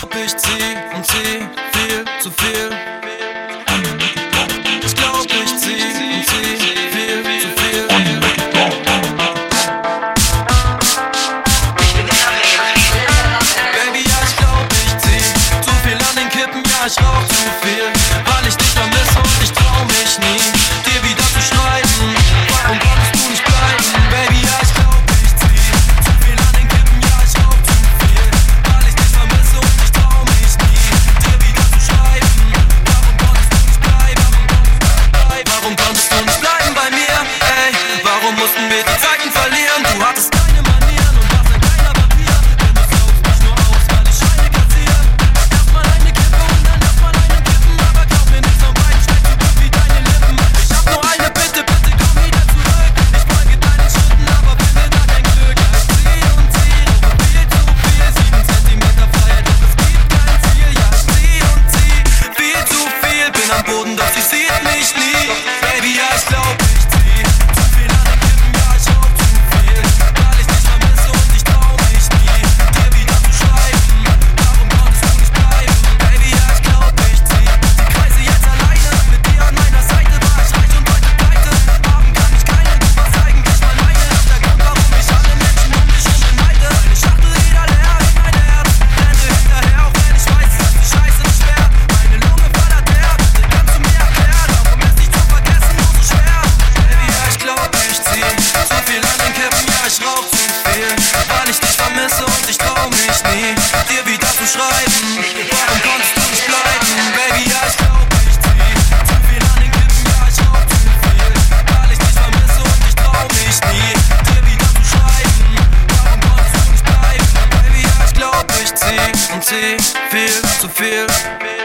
glaub, ich zieh und zieh viel zu viel. Ich glaub, ich zieh und zieh viel zu viel. Baby, ja, ich glaub, ich zieh zu viel an den Kippen, ja, ich rauch zu viel. Mussten wir die Zeiten verlieren? Du hattest keine Manieren und warst ein kleiner Vampir. Denn du saugst mich nur aus, weil ich Scheine kassiere. Erstmal eine Kippe und dann erstmal eine Kippen. Aber glaub mir nicht, von beiden schmeckt so gut wie deine Lippen. Ich hab nur eine Bitte, bitte komm wieder zurück. Ich folge deinen Schritten, aber finde da kein Glück. Ja, ich zieh und zieh, rufe viel zu viel. Sieben Zentimeter Freiheit, doch es gibt kein Ziel. Ja, ich und zieh, viel zu viel. Bin am Boden, doch sie du nicht bleiben? Baby,